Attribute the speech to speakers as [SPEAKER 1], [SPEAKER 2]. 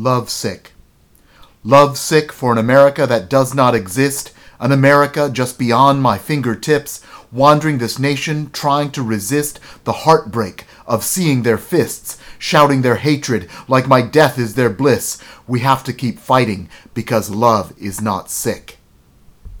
[SPEAKER 1] Love sick. Love sick for an America that does not exist, an America just beyond my fingertips, wandering this nation trying to resist the heartbreak of seeing their fists, shouting their hatred like my death is their bliss. We have to keep fighting because love is not sick.